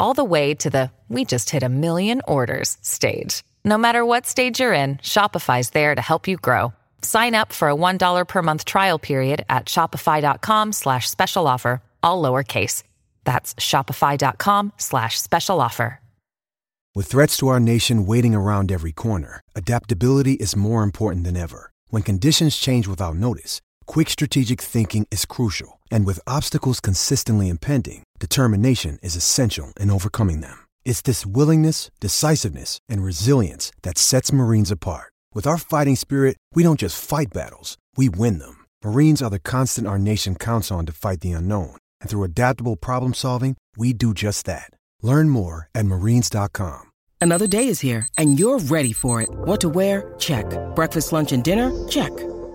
all the way to the we just hit a million orders stage. No matter what stage you're in, Shopify's there to help you grow. Sign up for a $1 per month trial period at shopify.com slash special offer, all lowercase. That's shopify.com slash special offer. With threats to our nation waiting around every corner, adaptability is more important than ever. When conditions change without notice, quick strategic thinking is crucial. And with obstacles consistently impending, determination is essential in overcoming them. It's this willingness, decisiveness, and resilience that sets Marines apart. With our fighting spirit, we don't just fight battles, we win them. Marines are the constant our nation counts on to fight the unknown. And through adaptable problem solving, we do just that. Learn more at marines.com. Another day is here, and you're ready for it. What to wear? Check. Breakfast, lunch, and dinner? Check.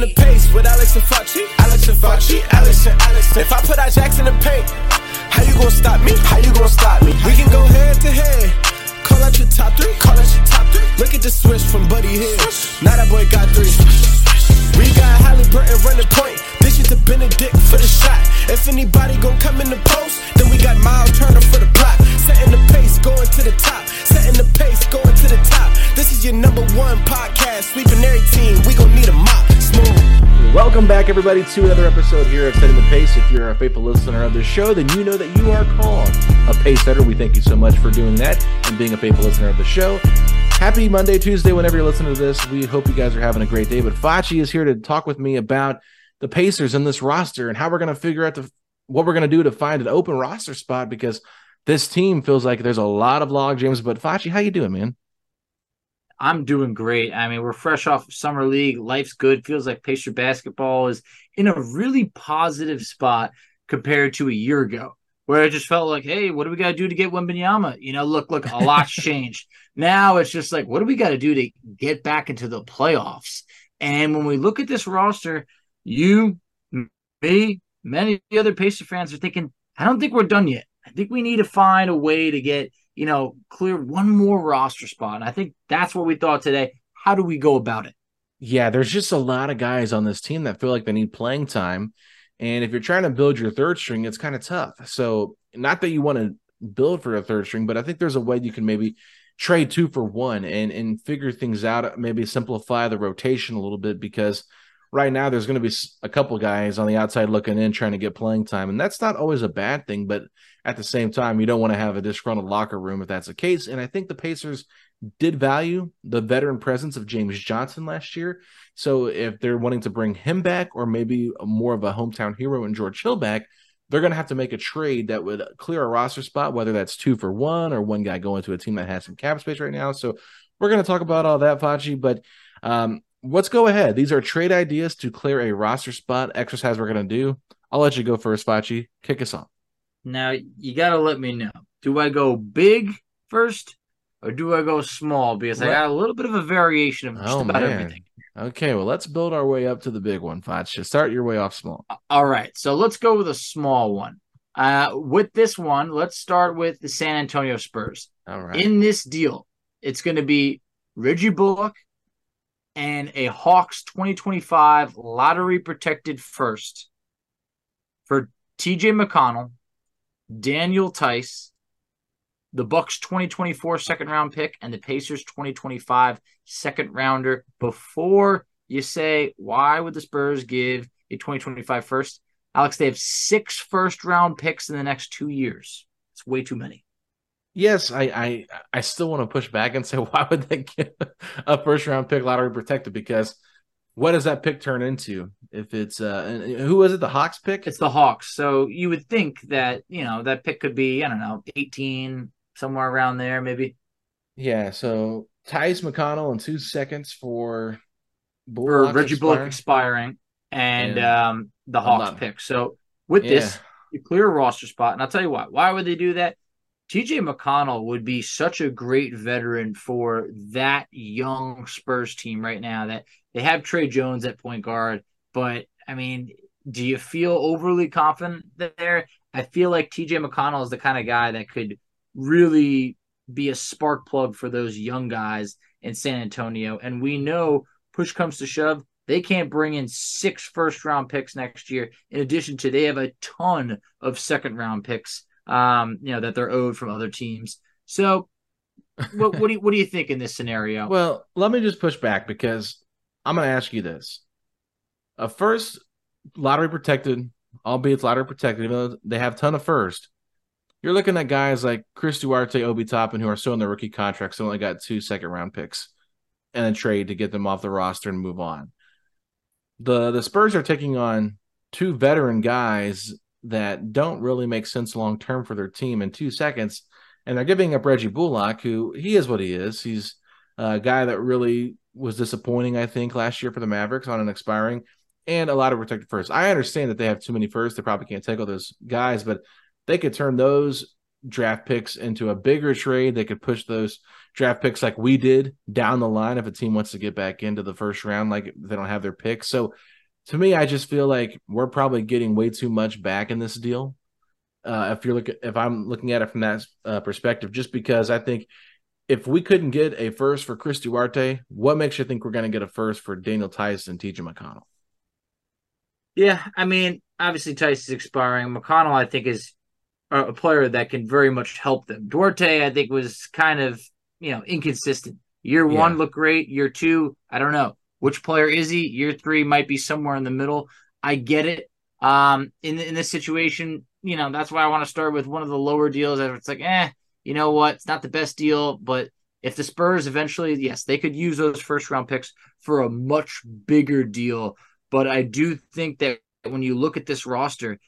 The pace with Alex and Facci, Alex and Facci, Alex and Alex. If I put our jacks in the paint, how you gonna stop me? How you gonna stop me? We can go head to head. Call out your top three, call out your top three. Look at the switch from Buddy Hield. Now that boy got three. We got Halliburton running point. This is the Benedict for the shot. If anybody gon' come in the post, then we got Miles Turner for the block. Setting the pace, going to the top. Setting the pace, going to the top. This is your number one podcast. Sweeping every team. We gon' need a mop. Smooth. Welcome back, everybody, to another episode here of Setting the Pace. If you're a faithful listener of this show, then you know that you are called a setter. We thank you so much for doing that and being a faithful listener of the show. Happy Monday, Tuesday, whenever you're listening to this. We hope you guys are having a great day. But Facci is here to talk with me about the Pacers and this roster and how we're going to figure out the, what we're going to do to find an open roster spot because this team feels like there's a lot of log jams. But Facci, how you doing, man? I'm doing great. I mean, we're fresh off summer league. Life's good. Feels like Pacer basketball is in a really positive spot compared to a year ago, where I just felt like, hey, what do we got to do to get Wembanyama? You know, look, look, a lot's changed. Now it's just like, what do we got to do to get back into the playoffs? And when we look at this roster, you, me, many other Pacer fans are thinking, I don't think we're done yet. I think we need to find a way to get, you know, clear one more roster spot. And I think that's what we thought today. How do we go about it? Yeah, there's just a lot of guys on this team that feel like they need playing time. And if you're trying to build your third string, it's kind of tough. So, not that you want to build for a third string, but I think there's a way you can maybe trade two for one and and figure things out, maybe simplify the rotation a little bit because right now there's going to be a couple guys on the outside looking in trying to get playing time and that's not always a bad thing but at the same time you don't want to have a disgruntled locker room if that's the case and i think the pacers did value the veteran presence of James Johnson last year. So if they're wanting to bring him back, or maybe more of a hometown hero in George Hill back, they're going to have to make a trade that would clear a roster spot, whether that's two for one or one guy going to a team that has some cap space right now. So we're going to talk about all that, Facci. But um, let's go ahead. These are trade ideas to clear a roster spot exercise we're going to do. I'll let you go first, Facci. Kick us off. Now you got to let me know. Do I go big first or do I go small? Because I got a little bit of a variation of just Oh, about man. everything. Okay, well, let's build our way up to the big one, Facci. Start your way off small. All right, so let's go with a small one. Uh, with this one, let's start with the San Antonio Spurs. All right. In this deal, it's going to be Reggie Bullock and a Hawks 2025 lottery protected first for TJ McConnell, Daniel Theis, the Bucks 2024 second round pick, and the Pacers 2025 second rounder. Before you say, why would the Spurs give a 2025 first? Alex, they have six first round picks in the next two years. It's way too many. Yes, I, I I still want to push back and say why would they give a first round pick lottery protected? Because what does that pick turn into if it's uh who was it the Hawks pick? It's the Hawks. So you would think that, you know, that pick could be, I don't know, 18, somewhere around there, maybe. yeah. So Theis McConnell in two seconds for For Reggie Bullock expiring. expiring and Yeah. um the Hawks pick. So with this, you clear a roster spot. And I'll tell you what, why would they do that? TJ McConnell would be such a great veteran for that young Spurs team right now that they have Tre Jones at point guard. But I mean, do you feel overly confident there? I feel like TJ McConnell is the kind of guy that could really be a spark plug for those young guys in San Antonio. And we know push comes to shove, they can't bring in six first round picks next year. In addition to they have a ton of second round picks um, you know, that they're owed from other teams. So what what do you what do you think in this scenario? Well, let me just push back because I'm going to ask you this: a first lottery protected, albeit lottery protected, they have a ton of first. You're looking at guys like Chris Duarte, Obi Toppin, who are still in their rookie contracts, only got two second round picks and a trade to get them off the roster and move on. The the Spurs are taking on two veteran guys that don't really make sense long term for their team in two seconds, and they're giving up Reggie Bullock, who he is what he is. He's a guy that really was disappointing, I think, last year for the Mavericks on an expiring and a lot of protected firsts. I understand that they have too many firsts; they probably can't take all those guys, but they could turn those draft picks into a bigger trade. They could push those draft picks like we did down the line if a team wants to get back into the first round, like they don't have their picks. So to me, I just feel like we're probably getting way too much back in this deal. Uh, if you're looking, if I'm looking at it from that uh, perspective, just because I think if we couldn't get a first for Chris Duarte, what makes you think we're going to get a first for Daniel Tyson and TJ McConnell? Yeah, I mean, obviously is expiring. McConnell, I think, is a a player that can very much help them. Duarte, I think, was kind of you know inconsistent. Year one Yeah. looked great. Year two, I don't know which player is he. Year three might be somewhere in the middle. I get it. Um, in in this situation, you know, that's why I want to start with one of the lower deals. It's like, eh, you know what? It's not the best deal, but if the Spurs eventually, yes, they could use those first round picks for a much bigger deal. But I do think that when you look at this roster,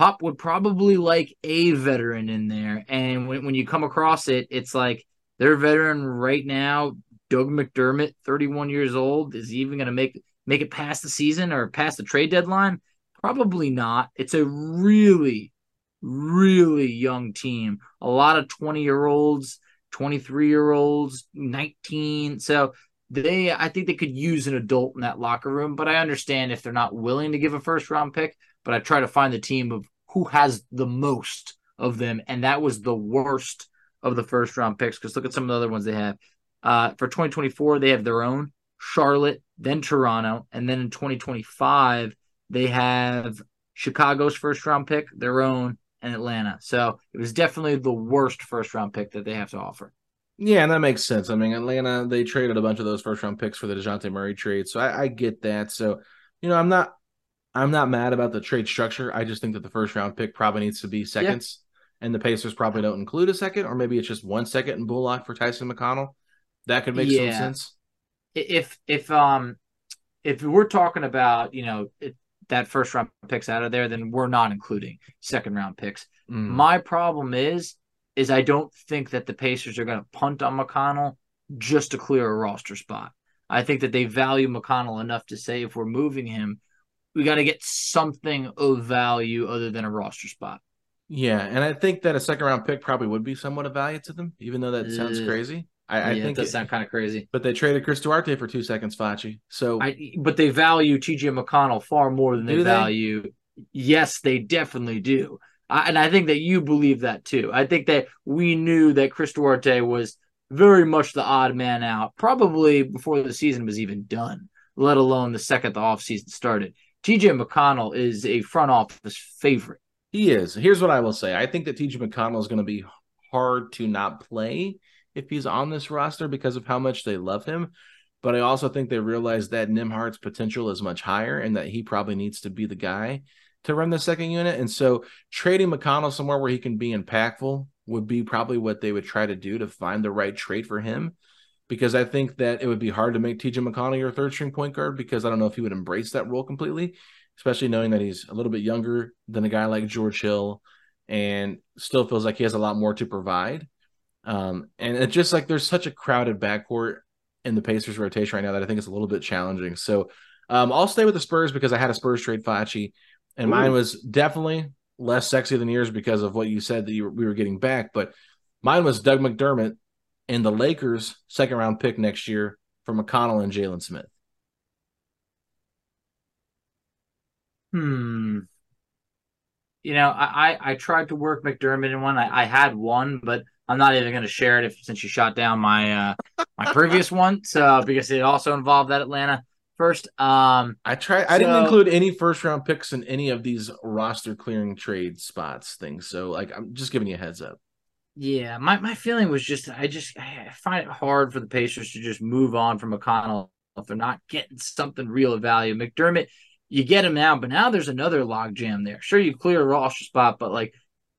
Pop would probably like a veteran in there. And when, when you come across it, it's like their veteran right now, Doug McDermott, 31 years old, is he even going to make make it past the season or past the trade deadline? Probably not. It's a really, really young team. A lot of 20 year olds, 23 year olds, 19. So they, I think they could use an adult in that locker room. But I understand if they're not willing to give a first round pick. But I try to find the team of who has the most of them, and that was the worst of the first round picks. Because look at some of the other ones they have. Uh, for 2024, they have their own Charlotte, then Toronto, and then in 2025 they have Chicago's first round pick, their own, and Atlanta. So it was definitely the worst first round pick that they have to offer. Yeah, and that makes sense. I mean, Atlanta they traded a bunch of those first round picks for the Dejounte Murray trade, so I, I get that. So you know, I'm not I'm not mad about the trade structure. I just think that the first round pick probably needs to be seconds, and the Pacers probably don't include a second, or maybe it's just one second in Bullock for Tyson McConnell. That could make Yeah. some sense. if if um if we're talking about you know it, that first round picks out of there, then we're not including second round picks. Mm. My problem is is I don't think that the Pacers are going to punt on McConnell just to clear a roster spot. I think that they value McConnell enough to say if we're moving him, we got to get something of value other than a roster spot. Yeah, and I think that a second round pick probably would be somewhat of value to them, even though that sounds Ugh. crazy. I, I yeah, think it does it- sound kind of crazy. but they traded Chris Duarte for two seconds, Facci. So I but they value TJ McConnell far more than they, they? value. Yes, they definitely do. I, and I think that you believe that too. I think that we knew that Chris Duarte was very much the odd man out, probably before the season was even done, let alone the second the offseason started. TJ McConnell is a front office favorite. He is. Here's what I will say. I think that TJ McConnell is going to be hard to not play if he's on this roster because of how much they love him. But I also think they realize that Nembhard's potential is much higher and that he probably needs to be the guy to run the second unit. And so trading McConnell somewhere where he can be impactful would be probably what they would try to do to find the right trade for him. Because I think that it would be hard to make TJ McConnell your third string point guard because I don't know if he would embrace that role completely especially knowing that he's a little bit younger than a guy like George Hill and still feels like he has a lot more to provide. Um, and it's just like there's such a crowded backcourt in the Pacers rotation right now that I think it's a little bit challenging. So um, I'll stay with the Spurs because I had a Spurs trade Facci, and Ooh. mine was definitely less sexy than yours because of what you said that you were, we were getting back. But mine was Doug McDermott and the Lakers' second round pick next year for McConnell and Jalen Smith. Hmm. You know, I, I, I tried to work McDermott in one. I, I had one, but I'm not even going to share it if since you shot down my uh my previous one. So because it also involved that Atlanta first. Um, I try. I didn't include any first round picks in any of these roster clearing trade spots things. So like, I'm just giving you a heads up. Yeah, my my feeling was just I just I find it hard for the Pacers to just move on from McConnell if they're not getting something real of value. McDermott, you get him now, but now there's another logjam there. Sure, you clear a roster spot, but like,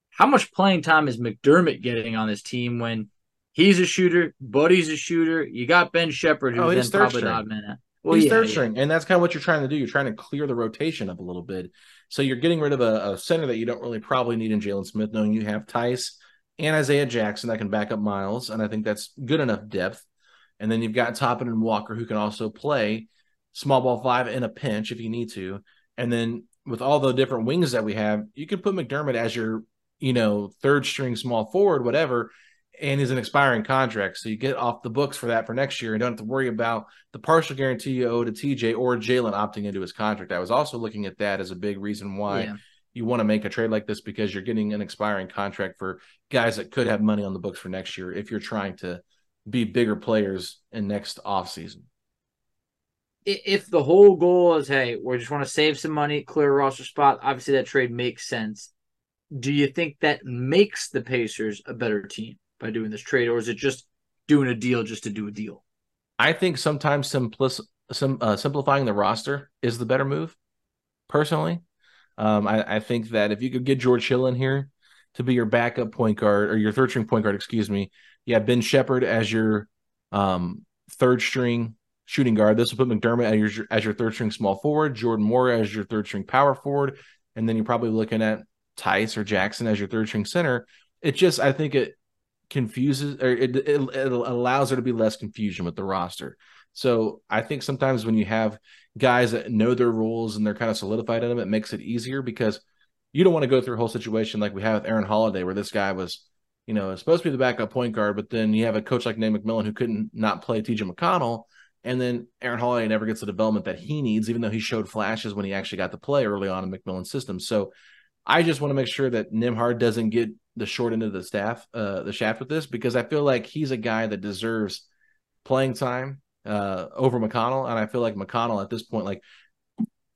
how much playing time is McDermott getting on this team when he's a shooter, Buddy's a shooter? You got Ben Sheppard, who's Oh, then third probably string. odd man. Well, He's yeah, third yeah. string, and that's kind of what you're trying to do. You're trying to clear the rotation up a little bit. So you're getting rid of a, a center that you don't really probably need in Jalen Smith, knowing you have Theis and Isaiah Jackson that can back up Miles, and I think that's good enough depth. And then you've got Toppin and Walker who can also play small ball five in a pinch if you need to. And then with all the different wings that we have, you can put McDermott as your, you know, third string small forward, whatever, and he's an expiring contract. So you get off the books for that for next year and don't have to worry about the partial guarantee you owe to TJ or Jalen opting into his contract. I was also looking at that as a big reason why Yeah. You want to make a trade like this because you're getting an expiring contract for guys that could have money on the books for next year if you're trying to be bigger players in next offseason. if the whole goal is hey we just want to save some money clear a roster spot obviously that trade makes sense do you think that makes the pacers a better team by doing this trade or is it just doing a deal just to do a deal I think sometimes simplic- sim- uh, simplifying the roster is the better move. Personally, um, I, I think that if you could get George Hill in here to be your backup point guard or your third string point guard, excuse me, you have Ben Sheppard as your um, third string shooting guard. This will put McDermott as your as your third string small forward, Jordan Nwora as your third string power forward, and then you're probably looking at Theis or Jackson as your third string center. It just I think it confuses or it, it, it allows there to be less confusion with the roster. So I think sometimes when you have guys that know their rules and they're kind of solidified in them, it makes it easier because you don't want to go through a whole situation like we have with Aaron Holiday, where this guy was, you know, supposed to be the backup point guard, but then you have a coach like Nate McMillan who couldn't not play TJ McConnell. And then Aaron Holiday never gets the development that he needs, even though he showed flashes when he actually got to play early on in McMillan's system. So I just want to make sure that Nembhard doesn't get the short end of the staff, uh, the shaft with this, because I feel like he's a guy that deserves playing time uh, over McConnell, and I feel like McConnell at this point, like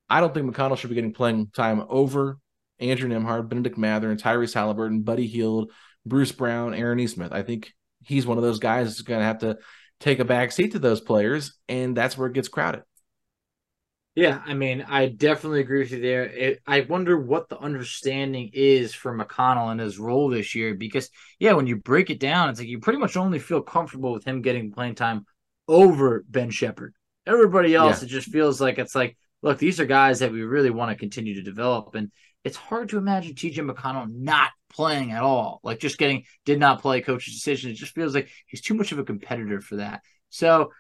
I don't think McConnell should be getting playing time over Andrew Nembhard, Bennedict Mathurin, and Tyrese Halliburton, Buddy Hield, Bruce Brown, Aaron Nesmith. I think he's one of those guys that's going to have to take a back seat to those players, and that's where it gets crowded. Yeah, I mean, I definitely agree with you there. It, I wonder what the understanding is for McConnell and his role this year because, yeah, when you break it down, it's like you pretty much only feel comfortable with him getting playing time over Ben Sheppard. Everybody else, yeah. it just feels like it's like, look, these are guys that we really want to continue to develop. And it's hard to imagine TJ McConnell not playing at all. Like just getting did not play coach's decision. It just feels like he's too much of a competitor for that. So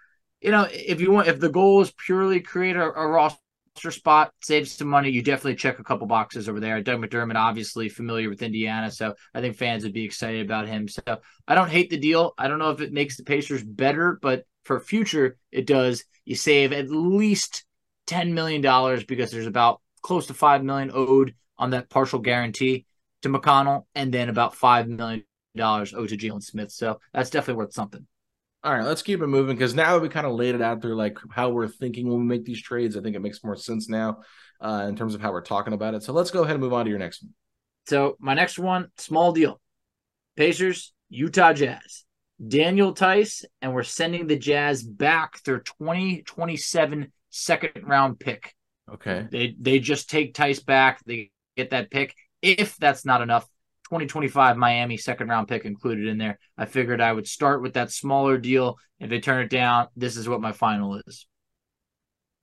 you know, if you want, if the goal is purely create a, a roster spot, save some money, you definitely check a couple boxes over there. Doug McDermott, obviously familiar with Indiana, so I think fans would be excited about him. So I don't hate the deal. I don't know if it makes the Pacers better, but for future, it does. You save at least ten million dollars because there's about close to five million owed on that partial guarantee to McConnell, and then about five million dollars owed to Jalen Smith. So that's definitely worth something. All right, let's keep it moving because now that we kind of laid it out there, like how we're thinking when we make these trades, I think it makes more sense now uh, in terms of how we're talking about it. So let's go ahead and move on to your next one. So my next one, small deal, Pacers, Utah Jazz, Daniel Theis, and we're sending the Jazz back their 2027 second round pick. Okay, they they just take Theis back, they get that pick. If that's not enough, 2025 Miami second round pick included in there. I figured I would start with that smaller deal. If they turn it down, this is what my final is.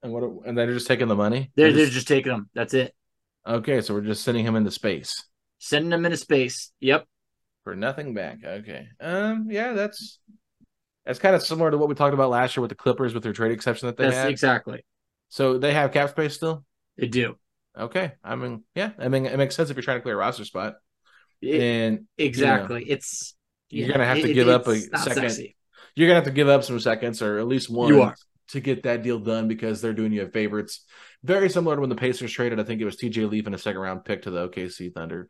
And what? And they're just taking the money. They're, they're, just, just taking them. That's it. Okay, so we're just sending him into space. Sending him into space. Yep. For nothing back. Okay. Um. Yeah, that's that's kind of similar to what we talked about last year with the Clippers with their trade exception that they that's had. Exactly. So they have cap space still. They do. Okay. I mean, yeah. I mean, it makes sense if you're trying to clear a roster spot. It, and exactly, you know, it's you're gonna have to it, give up a second. Sexy. You're gonna have to give up some seconds or at least one to get that deal done because they're doing you a favor. It's very similar to when the Pacers traded. I think it was TJ Leaf and a second round pick to the OKC Thunder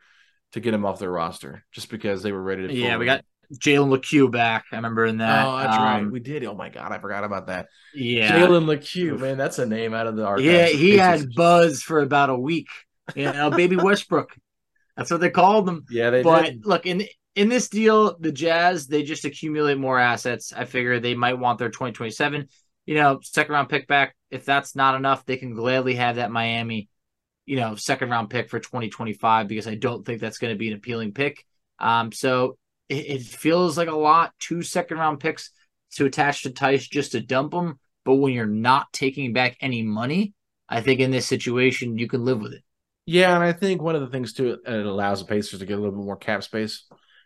to get him off their roster just because they were ready to. Yeah, we got Jalen Lecque back. I remember in that. Oh, that's um, right. We did. Oh my god, I forgot about that. Yeah, Jalen Lecque, man, that's a name out of the archives. Yeah, he had buzz for about a week. You know, baby Westbrook. That's what they called them. Yeah, they but did. look in in this deal, the Jazz they just accumulate more assets. I figure they might want their 2027, you know, second round pick back. If that's not enough, they can gladly have that Miami, you know, second round pick for 2025 because I don't think that's going to be an appealing pick. Um, so it, it feels like a lot, two second round picks to attach to Theis just to dump them. But when you're not taking back any money, I think in this situation you can live with it. Yeah, and I think one of the things too it allows the Pacers to get a little bit more cap space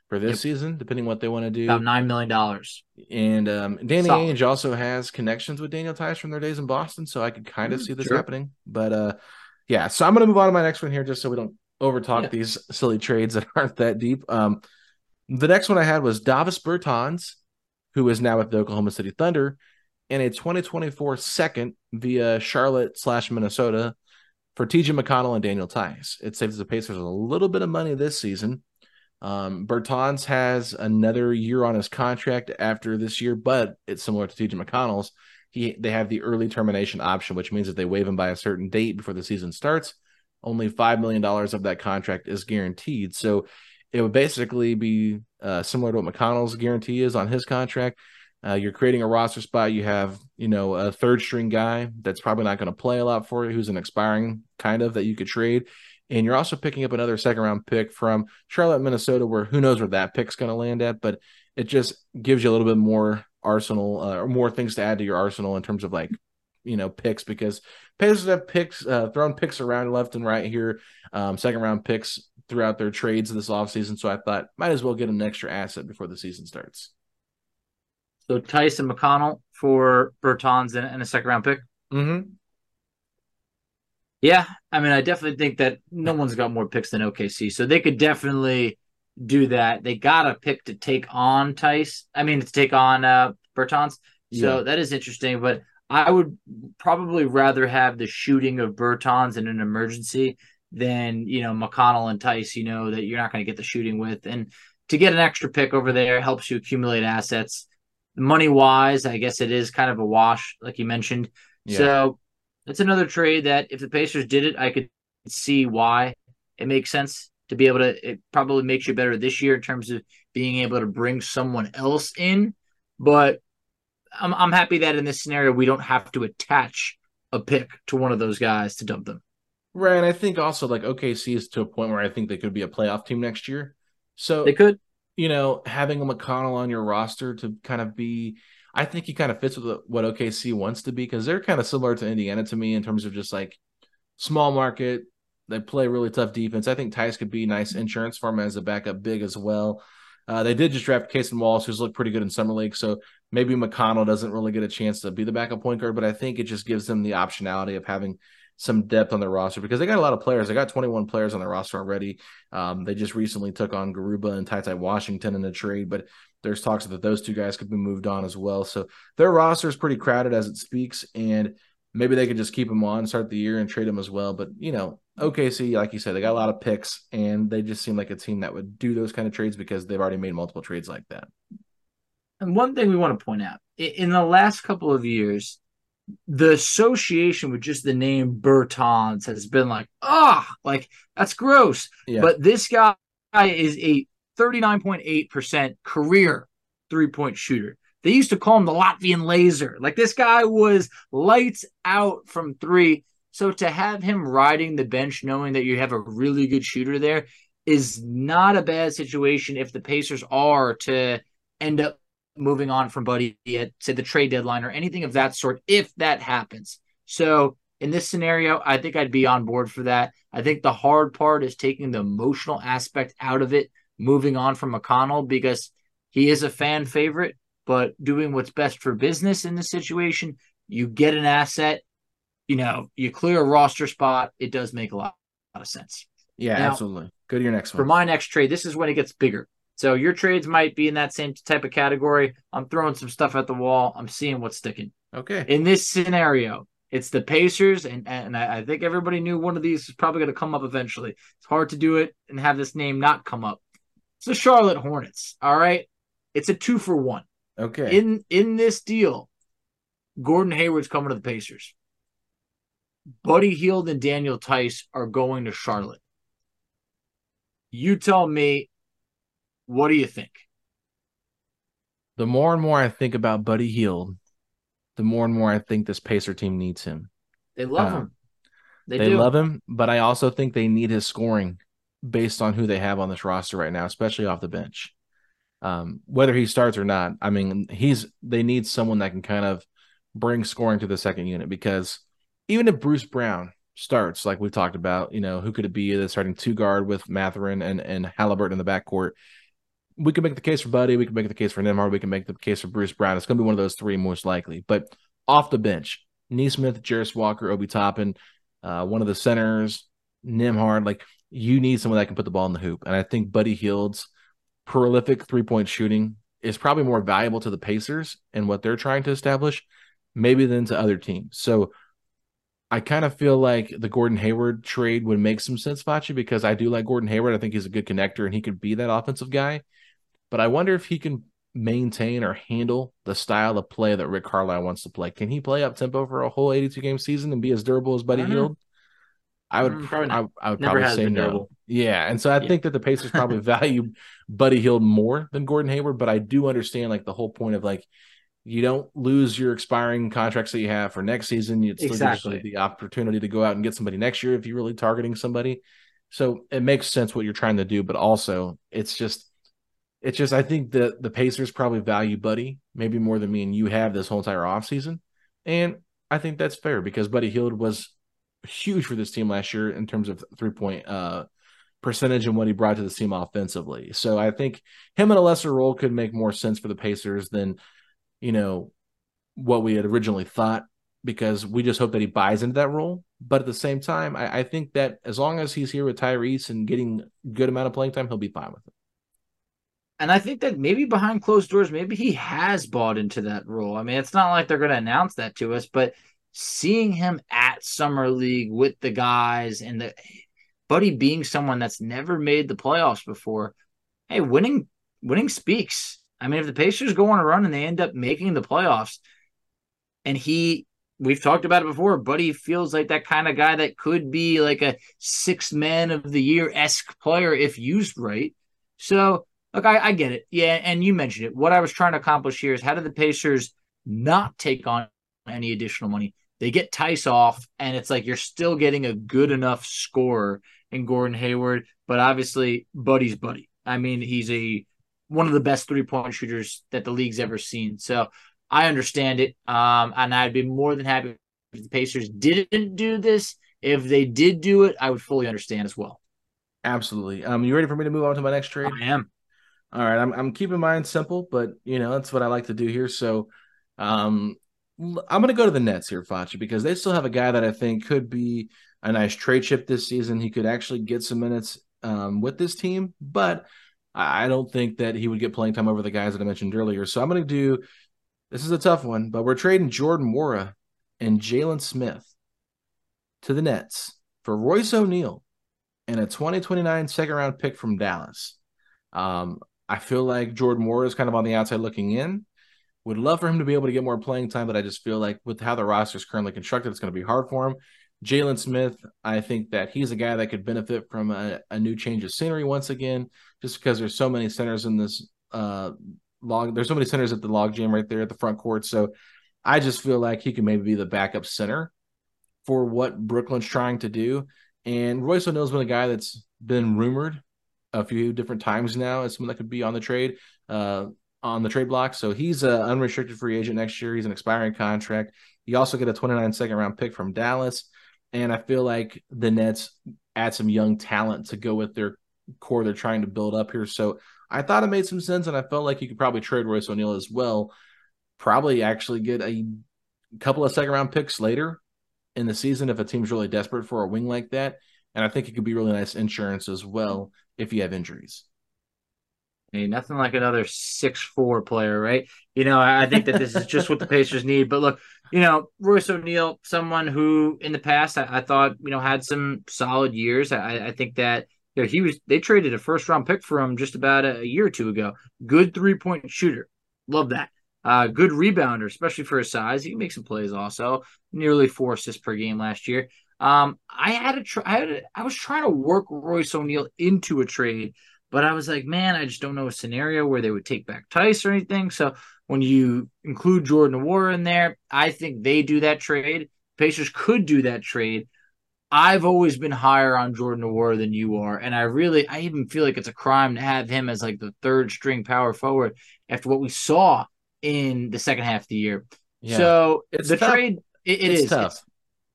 for this yep. season, depending what they want to do. About nine million dollars. And um, Danny Solid. Ainge also has connections with Daniel Theis from their days in Boston, so I could kind of mm, see this sure. happening. But uh, yeah, so I'm gonna move on to my next one here, just so we don't overtalk yeah. these silly trades that aren't that deep. Um, the next one I had was Davis Bertans, who is now with the Oklahoma City Thunder, in a 2024 second via Charlotte slash Minnesota for TJ McConnell and Daniel Theis. It saves the Pacers a little bit of money this season. Um, Bertans has another year on his contract after this year, but it's similar to TJ McConnell's. He they have the early termination option, which means if they waive him by a certain date before the season starts, only five million dollars of that contract is guaranteed. So it would basically be uh, similar to what McConnell's guarantee is on his contract. Uh, you're creating a roster spot. You have, you know, a third string guy that's probably not going to play a lot for you, who's an expiring kind of that you could trade. And you're also picking up another second round pick from Charlotte, Minnesota, where who knows where that pick's going to land at, but it just gives you a little bit more arsenal uh, or more things to add to your arsenal in terms of like, you know, picks because Pacers have picks, uh, thrown picks around left and right here, um, second round picks throughout their trades this offseason. So I thought might as well get an extra asset before the season starts. So Tyson McConnell for Bertans and, and a second round pick. Mm-hmm. Yeah, I mean, I definitely think that no one's got more picks than OKC, so they could definitely do that. They got a pick to take on Theis. I mean, to take on uh, Bertans. So yeah. that is interesting, but I would probably rather have the shooting of Bertans in an emergency than you know McConnell and Theis. You know that you're not going to get the shooting with, and to get an extra pick over there helps you accumulate assets money wise, I guess it is kind of a wash, like you mentioned. Yeah. So it's another trade that if the Pacers did it, I could see why it makes sense to be able to. It probably makes you better this year in terms of being able to bring someone else in. But I'm I'm happy that in this scenario we don't have to attach a pick to one of those guys to dump them. Right. And I think also like OKC is to a point where I think they could be a playoff team next year. So They could. you know, having a McConnell on your roster to kind of be, I think he kind of fits with what OKC wants to be because they're kind of similar to Indiana to me in terms of just like small market. They play really tough defense. I think Theis could be nice insurance for him as a backup big as well. Uh, they did just draft Cason Wallace, who's looked pretty good in summer league. So maybe McConnell doesn't really get a chance to be the backup point guard, but I think it just gives them the optionality of having some depth on their roster because they got a lot of players. They got 21 players on their roster already. Um, they just recently took on Garuba and Ty Ty Washington in a trade, but there's talks that those two guys could be moved on as well. So their roster is pretty crowded as it speaks, and maybe they could just keep them on, start the year, and trade them as well. But you know, OKC, like you said, they got a lot of picks, and they just seem like a team that would do those kind of trades because they've already made multiple trades like that. And one thing we want to point out in the last couple of years, the association with just the name Bertans has been like, ah, oh, like that's gross. Yeah. But this guy is a 39.8% career three point shooter. They used to call him the Latvian laser. Like this guy was lights out from three. So to have him riding the bench, knowing that you have a really good shooter there, is not a bad situation if the Pacers are to end up moving on from Buddy at say the trade deadline or anything of that sort, if that happens. So in this scenario, I think I'd be on board for that. I think the hard part is taking the emotional aspect out of it, moving on from McConnell because he is a fan favorite, but doing what's best for business in this situation, you get an asset, you know, you clear a roster spot. It does make a lot, a lot of sense. Yeah, Now, absolutely. Go to your next one. For my next trade, this is when it gets bigger. So your trades might be in that same type of category. I'm throwing some stuff at the wall. I'm seeing what's sticking. okay. In this scenario, it's the Pacers, and and I I think everybody knew one of these was probably going to come up eventually. It's hard to do it and have this name not come up. It's the Charlotte Hornets. All right, it's a two for one Okay. in in this deal. Gordon Hayward's coming to the Pacers. Buddy Hield and Daniel Theis are going to Charlotte. You tell me, what do you think? the more and more I think about Buddy Hield, the more and more I think this Pacer team needs him. They love Uh, him. They, They, love him, but I also think they need his scoring based on who they have on this roster right now, especially off the bench. Um, whether he starts or not, I mean, he's they need someone that can kind of bring scoring to the second unit because even if Bruce Brown starts, like we've talked about, you know, who could it be the starting two guard with Mathurin and and Halliburton in the backcourt? We could make the case for Buddy, we can make the case for Nembhard, we can make the case for Bruce Brown. It's going to be one of those three most likely. But off the bench, Nesmith, Jarace Walker, Obi Toppin, uh, one of the centers, Nembhard, like you need someone that can put the ball in the hoop. And I think Buddy Hield's prolific three point shooting is probably more valuable to the Pacers and what they're trying to establish, maybe than to other teams. So I kind of feel like the Gordon Hayward trade would make some sense, Facci, because I do like Gordon Hayward. I think he's a good connector and he could be that offensive guy. But I wonder if he can maintain or handle the style of play that Rick Carlisle wants to play. Can he play up tempo for a whole 82 game season and be as durable as Buddy I. Hield? I would Mm, probably I. I would probably say no. durable. Yeah, and so I Yeah. think that the Pacers probably value Buddy Hield more than Gordon Hayward, but I do understand like the whole point of like you don't lose your expiring contracts that you have for next season. It still Exactly. gives you the opportunity to go out and get somebody next year if you're really targeting somebody. So it makes sense what you're trying to do, but also it's just it's just I think that the Pacers probably value Buddy maybe more than me and you have this whole entire offseason. And I think that's fair because Buddy Hield was huge for this team last year in terms of three point uh percentage and what he brought to the team offensively. So I think him in a lesser role could make more sense for the Pacers than you know what we had originally thought because we just hope that he buys into that role. But at the same time, I, I think that as long as he's here with Tyrese and getting good amount of playing time, he'll be fine with it. And I think that maybe behind closed doors, maybe he has bought into that role. I mean, it's not like they're going to announce that to us, but seeing him at Summer League with the guys and the Buddy being someone that's never made the playoffs before, hey, winning winning speaks. I mean, if the Pacers go on a run and they end up making the playoffs, and he we've talked about it before, Buddy feels like that kind of guy that could be like a six man of the year esque player if used right. So Look, I, I get it. Yeah, and you mentioned it. What I was trying to accomplish here is how do the Pacers not take on any additional money, They get Theis off, and it's like you're still getting a good enough scorer in Gordon Hayward, but obviously Buddy's Buddy. I mean, he's a one of the best three point shooters that the league's ever seen. So I understand it. Um, and I'd be more than happy if the Pacers didn't do this. If they did do it, I would fully understand as well. Absolutely. Um, you ready for me to move on to my next trade? I am. All right, I'm I'm keeping mine simple, but you know that's what I like to do here. So, um, I'm going to go to the Nets here, Facci, because they still have a guy that I think could be a nice trade chip this season. He could actually get some minutes um, with this team, but I don't think that he would get playing time over the guys that I mentioned earlier. So I'm going to do this is a tough one, but we're trading Jordan Nwora and Jalen Smith to the Nets for Royce O'Neale and a 2029 second round pick from Dallas. Um, I feel like Jordan Nwora is kind of on the outside looking in. Would love for him to be able to get more playing time, but I just feel like with how the roster is currently constructed, it's going to be hard for him. Jalen Smith, I think that he's a guy that could benefit from a, a, new change of scenery once again, just because there's so many centers in this uh, log. There's so many centers at the log jam right there at the front court. So I just feel like he could maybe be the backup center for what Brooklyn's trying to do. And Royce O'Neale's been a guy that's been rumored a few different times now as someone that could be on the trade, uh, on the trade block. So he's an unrestricted free agent next year. He's an expiring contract. You also get a 29 second round pick from Dallas. And I feel like the Nets add some young talent to go with their core they're trying to build up here. So I thought it made some sense, and I felt like you could probably trade Royce O'Neale as well. Probably actually get a couple of second round picks later in the season if a team's really desperate for a wing like that. And I think it could be really nice insurance as well if you have injuries. Nothing like another six four player, right? You know, I think that this is just what the Pacers need. But look, you know, Royce O'Neale, someone who in the past I, I thought you know had some solid years. I, I think that you know, he was they traded a first round pick for him just about a, a year or two ago. Good three point shooter, love that. Uh, good rebounder, especially for his size. He can make some plays also. Nearly four assists per game last year. Um, I had a try. I was trying to work Royce O'Neale into a trade but I was like, man, I just don't know a scenario where they would take back Theis or anything. So when you include Jordan Nwora in there, I think they do that trade. Pacers could do that trade. I've always been higher on Jordan Nwora than you are, and I really, I even feel like it's a crime to have him as like the third string power forward after what we saw in the second half of the year. Yeah. So it's the tough. trade, it, it it's is. tough.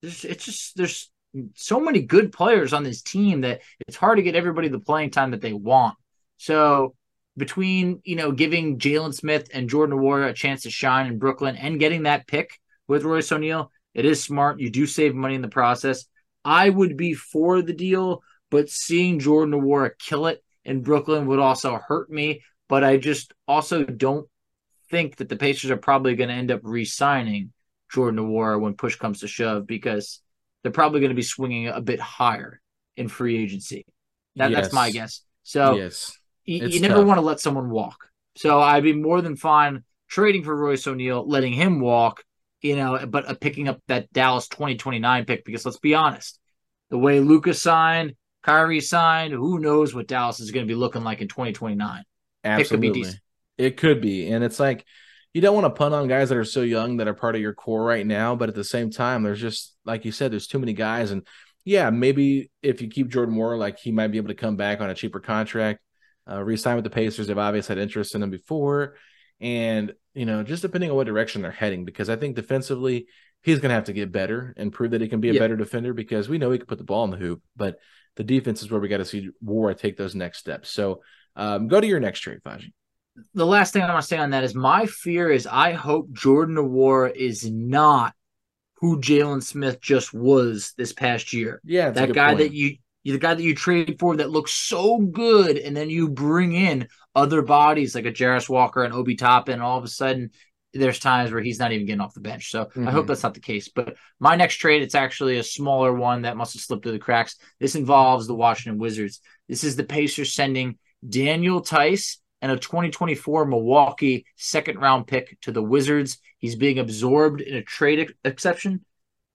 It's, it's just there's so many good players on this team that it's hard to get everybody the playing time that they want. So between you know giving Jalen Smith and Jordan Nwora a chance to shine in Brooklyn and getting that pick with Royce O'Neale, it is smart. You do save money in the process. I would be for the deal, but seeing Jordan Nwora kill it in Brooklyn would also hurt me. But I just also don't think that the Pacers are probably going to end up re-signing Jordan Nwora when push comes to shove because they're probably going to be swinging a bit higher in free agency. That, yes. That's my guess. So yes. you, you never want to let someone walk. So I'd be more than fine trading for Royce O'Neale, letting him walk, you know, but uh, picking up that Dallas 2029 pick because let's be honest, the way Luka's signed, Kyrie signed, who knows what Dallas is going to be looking like in 2029. Absolutely. Could it could be. And it's like, you don't want to punt on guys that are so young that are part of your core right now, but at the same time, there's just like you said, there's too many guys, and yeah, maybe if you keep Jordan Nwora, like he might be able to come back on a cheaper contract, uh, resign with the Pacers. They've obviously had interest in him before, and you know, just depending on what direction they're heading, because I think defensively he's going to have to get better and prove that he can be a yeah. better defender because we know he can put the ball in the hoop, but the defense is where we got to see War take those next steps. So um, go to your next trade, Facci the last thing I want to say on that is my fear is I hope Jordan Nwora is not who Jalen Smith just was this past year. Yeah, that guy point. that you the guy that you trade for that looks so good, and then you bring in other bodies like a Jarace Walker and Obi Toppin, and all of a sudden there's times where he's not even getting off the bench. So mm-hmm. I hope mm-hmm. that's not the case. But my next trade, it's actually a smaller one that must have slipped through the cracks. This involves the Washington Wizards. This is the Pacers sending Daniel Theis and a 2024 Milwaukee second round pick to the Wizards. He's being absorbed in a trade exception.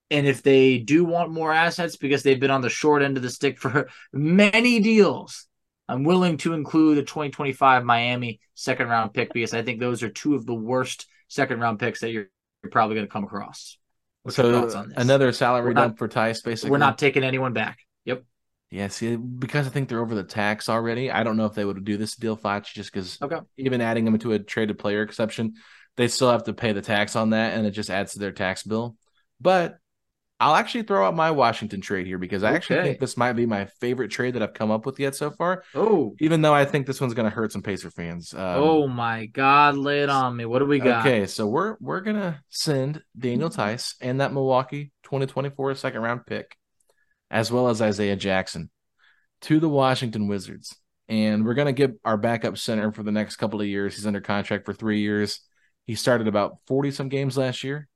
And if they do want more assets because they've been on the short end of the stick for many deals, I'm willing to include a 2025 Miami second round pick because I think those are two of the worst second round picks that you're, you're probably going to come across. What's your so thoughts on this? another salary We're not- dump for Theis, basically. We're not taking anyone back. Yep. Yeah, see, because I think they're over the tax already. I don't know if they would do this deal, Foch, just because Okay. even adding them into a traded player exception, they still have to pay the tax on that, and it just adds to their tax bill. But I'll actually throw out my Washington trade here because I actually think this might be my favorite trade that I've come up with yet so far. Oh. Even though I think this one's going to hurt some Pacer fans. Um, oh my God! Lay it on me. What do we got? Okay, so we're we're gonna send Daniel. Theis and that Milwaukee 2024 second round pick, as well as Isaiah Jackson, to the Washington Wizards, and we're gonna get our backup center for the next couple of years. He's under contract for three years. He started about 40 some games last year.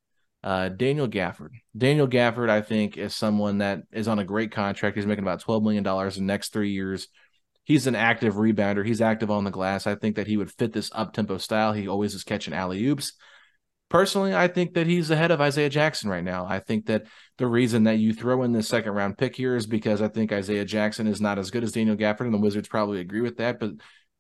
Uh, Daniel Gafford. Daniel Gafford, I think, is someone that is on a great contract. He's making about $12 million in the next three years. He's an active rebounder. He's active on the glass. I think that he would fit this up tempo style. He always is catching alley oops. Personally, I think that he's ahead of Isaiah Jackson right now. I think that the reason that you throw in this second round pick here is because I think Isaiah Jackson is not as good as Daniel Gafford, and the Wizards probably agree with that. But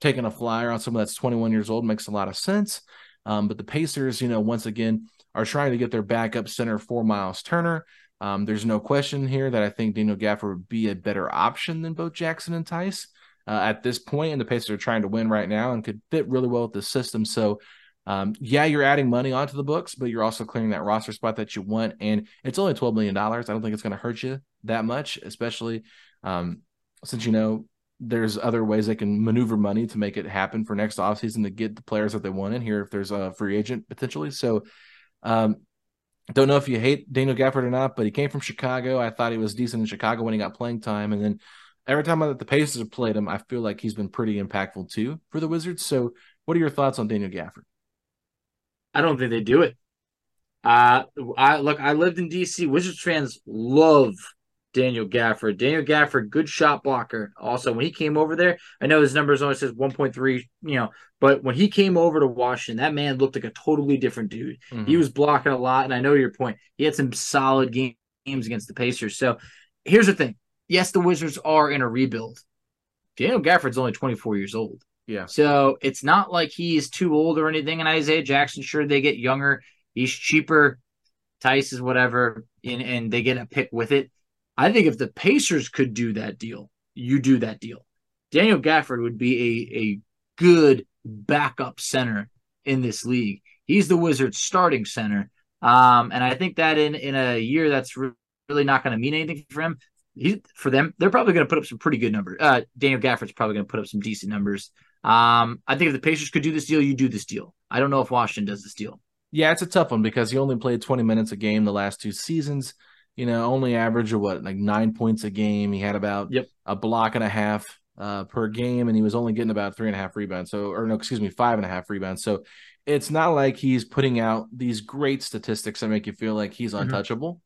taking a flyer on someone that's 21 years old makes a lot of sense. Um, but the Pacers, you know, once again, are trying to get their backup center for Miles Turner. Um, there's no question here that I think Daniel Gafford would be a better option than both Jackson and Theis uh, at this point, and the Pacers are trying to win right now and could fit really well with the system. So, um, yeah, you're adding money onto the books, but you're also clearing that roster spot that you want, and it's only twelve million dollars. I don't think it's going to hurt you that much, especially um, since you know there's other ways they can maneuver money to make it happen for next offseason to get the players that they want in here if there's a free agent potentially. So, um, don't know if you hate Daniel Gafford or not, but he came from Chicago. I thought he was decent in Chicago when he got playing time, and then every time that the Pacers have played him, I feel like he's been pretty impactful too for the Wizards. So, what are your thoughts on Daniel Gafford? I don't think they do it. Uh, I look. I lived in DC. Wizards fans love Daniel Gafford. Daniel Gafford, good shot blocker. Also, when he came over there, I know his numbers only says 1.3, you know, but when he came over to Washington, that man looked like a totally different dude. Mm-hmm. He was blocking a lot, and I know your point. He had some solid game, games against the Pacers. So here's the thing: yes, the Wizards are in a rebuild. Daniel Gafford's only 24 years old. Yeah. So it's not like he's too old or anything. And Isaiah Jackson, sure, they get younger. He's cheaper. Theis is whatever, and, and they get a pick with it. I think if the Pacers could do that deal, you do that deal. Daniel Gafford would be a, a good backup center in this league. He's the Wizards starting center. Um, and I think that in, in a year that's re- really not going to mean anything for him, he, for them, they're probably going to put up some pretty good numbers. Uh, Daniel Gafford's probably going to put up some decent numbers. Um, I think if the Pacers could do this deal, you do this deal. I don't know if Washington does this deal. Yeah, it's a tough one because he only played 20 minutes a game the last two seasons. You know, only average of what, like nine points a game. He had about Yep. a block and a half uh, per game, and he was only getting about three and a half rebounds. So, or no, excuse me, five and a half rebounds. So it's not like he's putting out these great statistics that make you feel like he's Mhm. untouchable.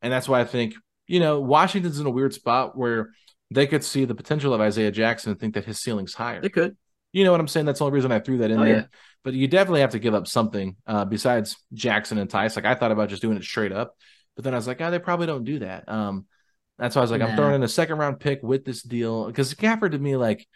And that's why I think, you know, Washington's in a weird spot where they could see the potential of Isaiah Jackson and think that his ceiling's higher. They could. You know what I'm saying? That's the only reason I threw that in Oh, there. yeah. But you definitely have to give up something uh, besides Jackson and Theis. Like I thought about just doing it straight up, but then I was like, oh, they probably don't do that. Um, that's why I was like, I'm throwing in a second round pick with this deal because Gafford to me, like,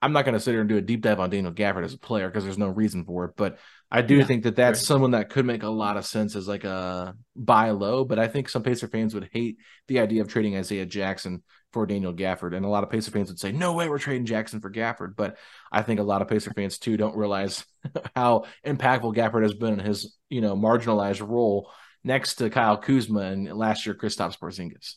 I'm not going to sit here and do a deep dive on Daniel Gafford as a player because there's no reason for it. But I do Yeah, think that that's right. someone that could make a lot of sense as like a buy low. But I think some Pacer fans would hate the idea of trading Isaiah Jackson for Daniel Gafford, and a lot of Pacer fans would say, "No way, we're trading Jackson for Gafford." But I think a lot of Pacer fans too don't realize how impactful Gafford has been in his you know marginalized role next to Kyle Kuzma and last year Kristaps Porzingis.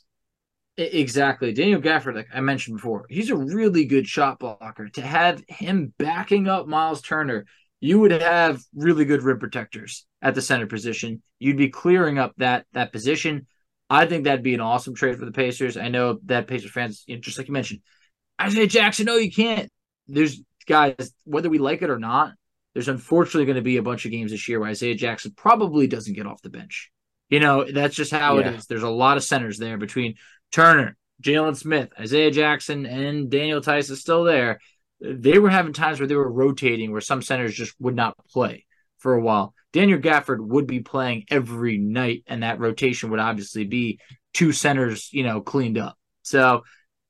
Exactly. Daniel Gafford, like I mentioned before, he's a really good shot blocker. To have him backing up Miles Turner, you would have really good rim protectors at the center position. You'd be clearing up that that position. I think that'd be an awesome trade for the Pacers. I know that Pacers fans, you know, just like you mentioned, Isaiah Jackson, no, you can't. There's guys, whether we like it or not, there's unfortunately going to be a bunch of games this year where Isaiah Jackson probably doesn't get off the bench. You know, that's just how Yeah. it is. There's a lot of centers there between Turner, Jalen Smith, Isaiah Jackson, and Daniel Theis is still there. They were having times where they were rotating, where some centers just would not play for a while. Daniel Gafford would be playing every night, and that rotation would obviously be two centers, you know, cleaned up. So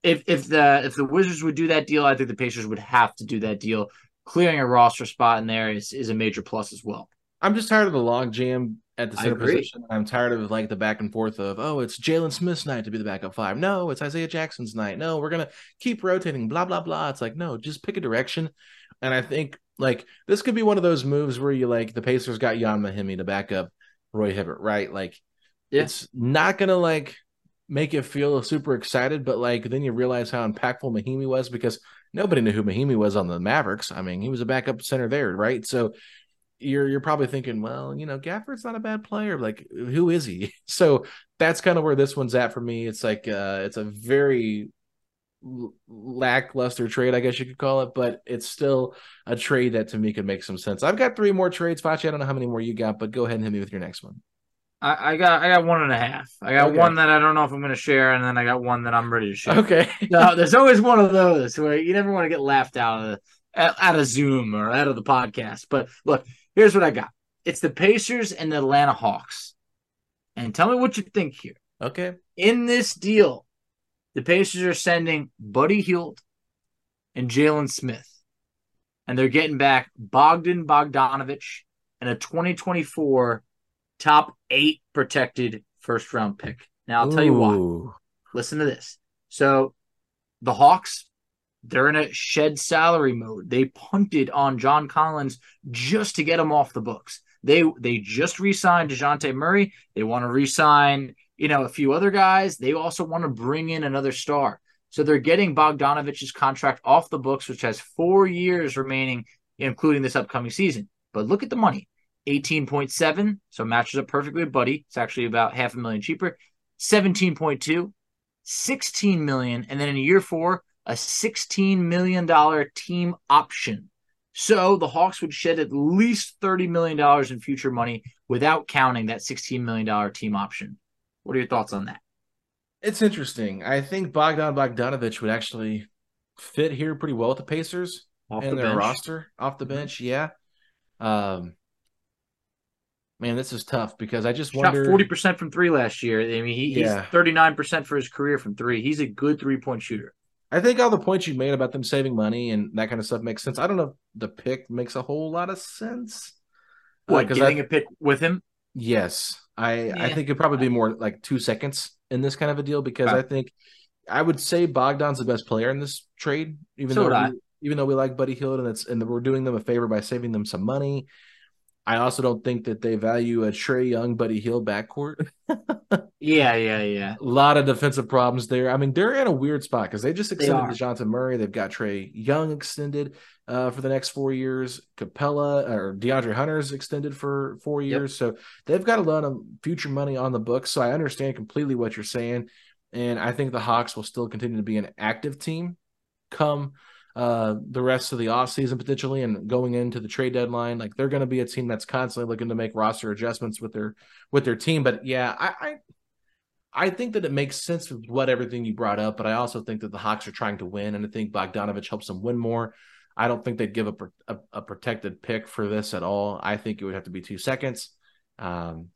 if if the if the Wizards would do that deal, I think the Pacers would have to do that deal. Clearing a roster spot in there is, is a major plus as well. I'm just tired of the log jam at the center position. I'm tired of like the back and forth of oh, it's Jalen Smith's night to be the backup five. No, it's Isaiah Jackson's night. No, we're gonna keep rotating. Blah blah blah. It's like no, just pick a direction. And I think like this could be one of those moves where you like the Pacers got Ian Mahinmi to back up Roy Hibbert, right? Like Yeah. it's not gonna like make you feel super excited, but like then you realize how impactful Mahinmi was because nobody knew who Mahimi was on the Mavericks. I mean, he was a backup center there, right? So you're you're probably thinking, well, you know, Gafford's not a bad player. Like, who is he? So that's kind of where this one's at for me. It's like uh it's a very lackluster trade, I guess you could call it, but it's still a trade that to me could make some sense. I've got three more trades, Facci. I don't know how many more you got, but go ahead and hit me with your next one. I, I got I got one and a half. I got Okay. one that I don't know if I'm going to share, and then I got one that I'm ready to share. Okay. No, there's always one of those where you never want to get laughed out of the, out out of Zoom or out of the podcast. But look, here's what I got. It's the Pacers and the Atlanta Hawks. And tell me what you think here. Okay. In this deal, the Pacers are sending Buddy Hield and Jalen Smith. And they're getting back Bogdan Bogdanovich and a 2024 top eight protected first round pick. Now, I'll tell you why listen to this. So the Hawks, they're in a shed salary mode. They punted on John Collins just to get him off the books. They they just re-signed Dejounte Murray. They want to re-sign, you know, a few other guys. They also want to bring in another star. So they're getting Bogdanovich's contract off the books, which has four years remaining, including this upcoming season. But look at the money. 18.7, so matches up perfectly with Buddy. It's actually about half a million cheaper. 17.2, 16 million, and then in year four, a 16 million dollar team option. So the Hawks would shed at least 30 million dollars in future money without counting that 16 million dollar team option. What are your thoughts on that? It's interesting. I think Bogdan Bogdanovich would actually fit here pretty well with the Pacers Off and the their bench? roster off the bench. Yeah. Um, man, this is tough because I just Shot wonder. 40% from three last year. I mean, he, Yeah. he's 39% for his career from three. He's a good three point shooter. I think all the points you made about them saving money and that kind of stuff makes sense. I don't know if the pick makes a whole lot of sense. Uh, getting I- a pick with him? Yes, I I think it'd probably be more like two seconds in this kind of a deal because. I think I would say Bogdan's the best player in this trade, even So though we, even though we like Buddy Hield and it's and we're doing them a favor by saving them some money. I also don't think that they value a Trae Young Buddy Hield backcourt. Yeah, yeah, yeah. a lot of defensive problems there. I mean, they're in a weird spot because they just extended are. Dejounte Murray. They've got Trae Young extended uh, for the next four years. Capela or DeAndre Hunter's extended for four Yep. years. So they've got a lot of future money on the books. So I understand completely what you're saying. And I think the Hawks will still continue to be an active team come uh, the rest of the offseason potentially and going into the trade deadline. Like they're going to be a team that's constantly looking to make roster adjustments with their with their team. But yeah, I, I I think that it makes sense with what everything you brought up, but I also think that the Hawks are trying to win, and I think Bogdanovich helps them win more. I don't think they'd give a, a, a protected pick for this at all. I think it would have to be two seconds. Um,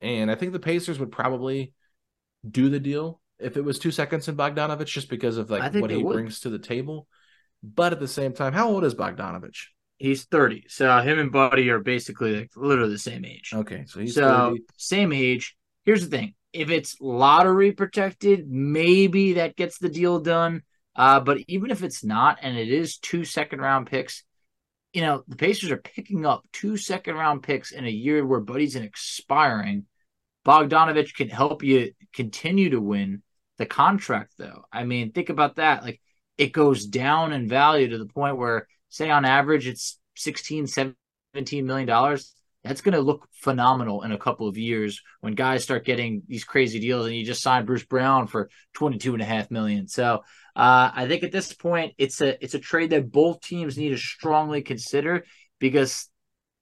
and I think the Pacers would probably do the deal if it was two seconds in Bogdanovich, just because of like what he would. brings to the table. But at the same time, how old is Bogdanovich? He's 30. So him and Buddy are basically like literally the same age. Okay, so he's so 30. same age. Here's the thing: if it's lottery protected, maybe that gets the deal done. Uh, but even if it's not, and it is two second round picks, you know the Pacers are picking up two second round picks in a year where Buddy's an expiring. Bogdanovich can help you continue to win the contract, though. I mean, think about that. Like it goes down in value to the point where, say, on average, it's 16, 17 million dollars that's going to look phenomenal in a couple of years when guys start getting these crazy deals and you just signed Bruce Brown for 22 and a half million. So uh, I think at this point it's a it's a trade that both teams need to strongly consider because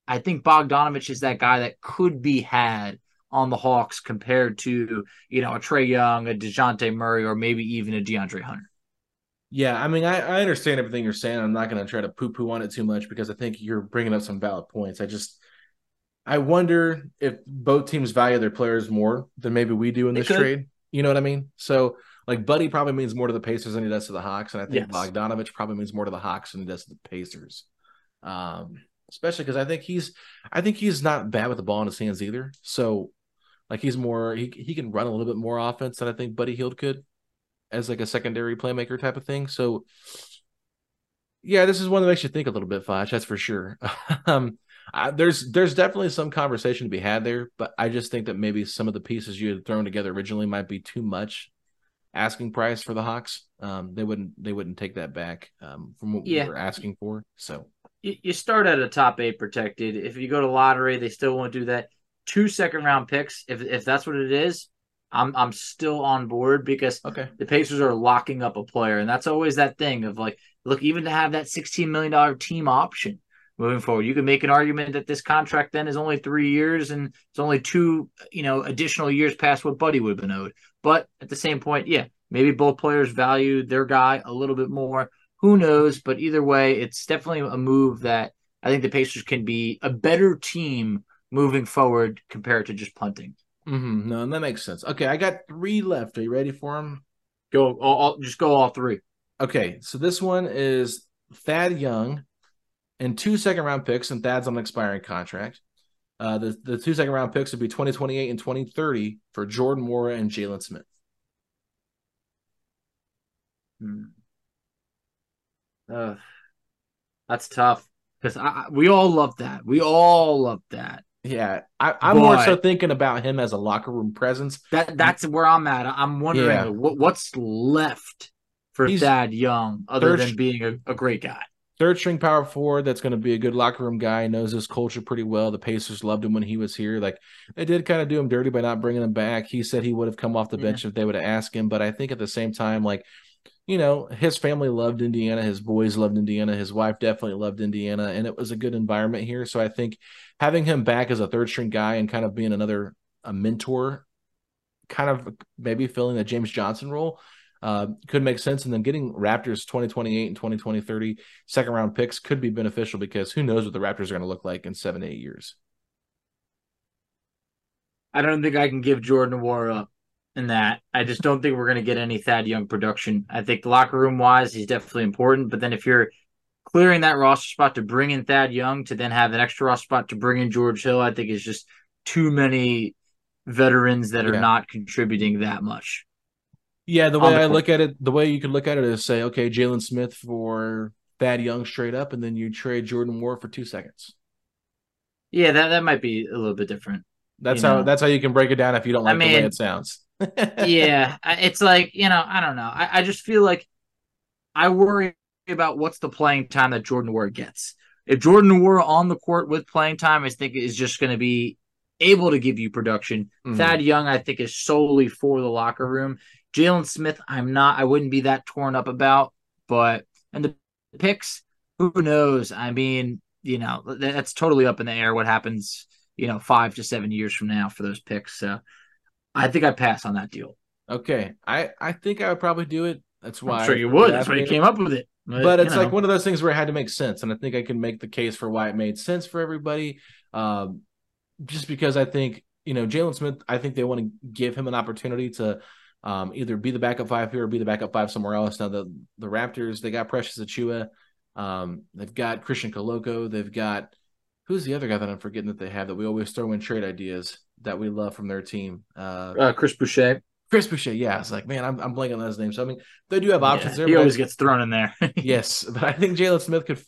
I think Bogdanovich is that guy that could be had on the Hawks compared to you know a Trae Young, a Dejounte Murray, or maybe even a DeAndre Hunter. Yeah, I mean, I, I understand everything you're saying. I'm not going to try to poo poo on it too much because I think you're bringing up some valid points. I just, I wonder if both teams value their players more than maybe we do in They this could. trade. You know what I mean? So, like, Buddy probably means more to the Pacers than he does to the Hawks, and I think Yes. Bogdanovich probably means more to the Hawks than he does to the Pacers. Um, especially because I think he's I think he's not bad with the ball in his hands either. So like he's more he he can run a little bit more offense than I think Buddy Hield could as like a secondary playmaker type of thing. So yeah, this is one that makes you think a little bit, Foch. That's for sure. um, I, there's there's definitely some conversation to be had there, but I just think that maybe some of the pieces you had thrown together originally might be too much asking price for the Hawks. Um, they wouldn't they wouldn't take that back um, from what yeah. we were asking for. So you, you start at a top eight protected. If you go to lottery, they still won't do that. Two second round picks, if if that's what it is, I'm I'm still on board because okay. the Pacers are locking up a player, and that's always that thing of like, look, even to have that 16 million dollar team option moving forward, you can make an argument that this contract then is only three years and it's only two, you know, additional years past what Buddy would have been owed. But at the same point, yeah, maybe both players value their guy a little bit more. Who knows? But either way, it's definitely a move that I think the Pacers can be a better team moving forward compared to just punting. Mm-hmm. No, that makes sense. Okay, I got three left. Are you ready for them? Go, all, all, just go all three. Okay, so this one is Thad Young and two second round picks, and Thad's on an expiring contract. Uh, the the two second round picks would be twenty twenty eight and twenty thirty for Jordan Nwora and Jalen Smith. Hmm. Uh, that's tough because we all love that. We all love that. Yeah, I, am more so thinking about him as a locker room presence. That that's where I'm at. I'm wondering yeah. what, what's left for He's Thad Young other than being a, a, great guy. Third string power forward that's going to be a good locker room guy. Knows his culture pretty well. The Pacers loved him when he was here. Like they did kind of do him dirty by not bringing him back. He said he would have come off the mm-hmm. bench yeah. if they would have asked him. But I think at the same time, like you know, his family loved Indiana. His boys loved Indiana. His wife definitely loved Indiana, and it was a good environment here. So I think having him back as a third string guy and kind of being another a mentor, kind of maybe filling the James Johnson role, uh, could make sense. And then getting Raptors 2028 and 2020, 30 second round picks could be beneficial because who knows what the Raptors are going to look like in seven, eight years. I don't think I can give Jordan War up in that. I just don't think we're going to get any Thad Young production. I think locker room wise, he's definitely important. But then if you're clearing that roster spot to bring in Thad Young to then have an extra roster spot to bring in George Hill, I think is just too many veterans that are yeah. not contributing that much. Yeah, the way the I look at it, the way you could look at it is say, okay, Jalen Smith for Thad Young straight up, and then you trade Jordan Nwora for two seconds. Yeah, that, that might be a little bit different. That's how know? that's how you can break it down if you don't like I mean, the way it sounds. Yeah, it's like you know, I don't know. I, I just feel like I worry about what's the playing time that Jordan Nwora gets. If Jordan Nwora on the court with playing time, I think is just going to be able to give you production. Mm-hmm. Thad Young, I think, is solely for the locker room. Jalen Smith, I'm not. I wouldn't be that torn up about. But and the picks, who knows? I mean, you know, that's totally up in the air. What happens? You know, five to seven years from now for those picks. So I think I pass on that deal. Okay, I I think I would probably do it. That's why I'm sure you would. That's why you came up with it. But, but it's know. like one of those things where it had to make sense, and I think I can make the case for why it made sense for everybody. Um, just because I think you know Jalen Smith, I think they want to give him an opportunity to um, either be the backup five here or be the backup five somewhere else. Now the the Raptors, they got Precious Achiuwa, um, they've got Christian Koloko, they've got who's the other guy that I'm forgetting that they have that we always throw in trade ideas that we love from their team. Uh, uh, Chris Boucher. Chris Boucher, yeah. It's like, man, I'm, I'm blanking on his name. So, I mean, they do have options yeah, there. He always gets thrown in there. yes. But I think Jalen Smith could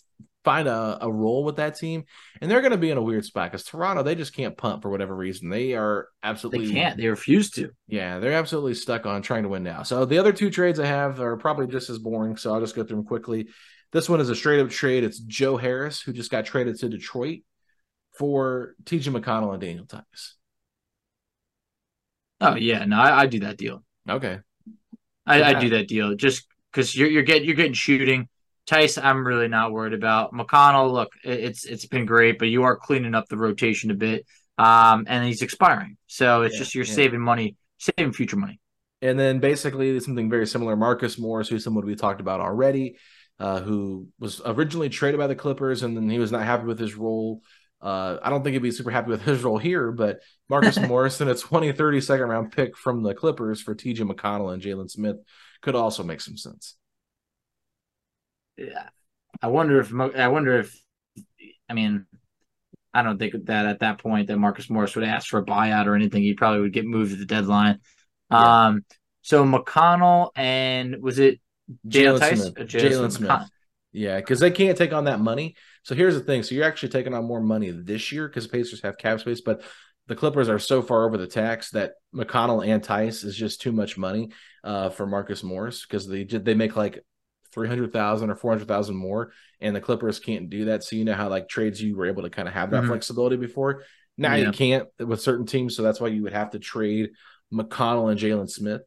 find a, a role with that team. And they're going to be in a weird spot because Toronto, they just can't punt for whatever reason. They are absolutely. They can't. They refuse to. Yeah. They're absolutely stuck on trying to win now. So, the other two trades I have are probably just as boring. So, I'll just go through them quickly. This one is a straight up trade. It's Joe Harris, who just got traded to Detroit for TJ McConnell and Daniel Theis. Oh yeah, no, I, I do that deal. Okay, I, I do that deal just because you're you're getting you're getting shooting. Theis, I'm really not worried about. McConnell, look, it's it's been great, but you are cleaning up the rotation a bit, um, and he's expiring, so it's yeah, just you're yeah. saving money, saving future money. And then basically something very similar. Marcus Morris, who's someone we talked about already, uh, who was originally traded by the Clippers, and then he was not happy with his role uh, I don't think he'd be super happy with his role here, but Marcus Morrison, a 20, 30 second round pick from the Clippers for TJ McConnell and Jalen Smith could also make some sense. Yeah. I wonder if I wonder if I mean, I don't think that at that point that Marcus Morris would ask for a buyout or anything. He probably would get moved at the deadline. Yeah. Um, so McConnell and was it Jalen Smith? Jalen Smith. Yeah, because they can't take on that money. So here's the thing: so you're actually taking on more money this year because Pacers have cap space, but the Clippers are so far over the tax that McConnell and Theis is just too much money uh, for Marcus Morris because they they make like three hundred thousand or four hundred thousand more, and the Clippers can't do that. So you know how like trades you were able to kind of have that mm-hmm. flexibility before. Now yeah. you can't with certain teams, so that's why you would have to trade McConnell and Jalen Smith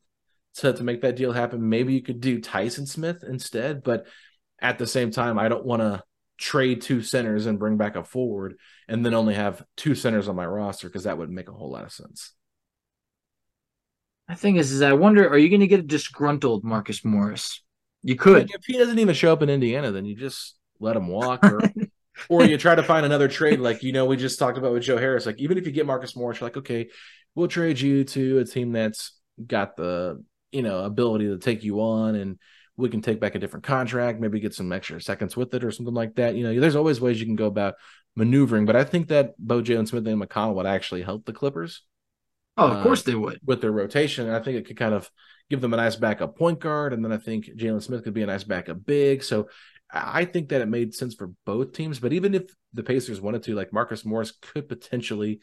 to to make that deal happen. Maybe you could do Tyson Smith instead, but at the same time, I don't want to trade two centers and bring back a forward and then only have two centers on my roster because that would make a whole lot of sense. I think is, is I wonder, are you going to get a disgruntled Marcus Morris? You could. If he doesn't even show up in Indiana, then you just let him walk, or or you try to find another trade. Like you know, we just talked about with Joe Harris. Like even if you get Marcus Morris, you're like, okay, we'll trade you to a team that's got the you know ability to take you on and we can take back a different contract, maybe get some extra seconds with it or something like that. You know, there's always ways you can go about maneuvering, but I think that Bo Jalen Smith and McConnell would actually help the Clippers. Oh, of uh, course they would with their rotation. And I think it could kind of give them a nice backup point guard, and then I think Jalen Smith could be a nice backup big. So I think that it made sense for both teams. But even if the Pacers wanted to, like Marcus Morris could potentially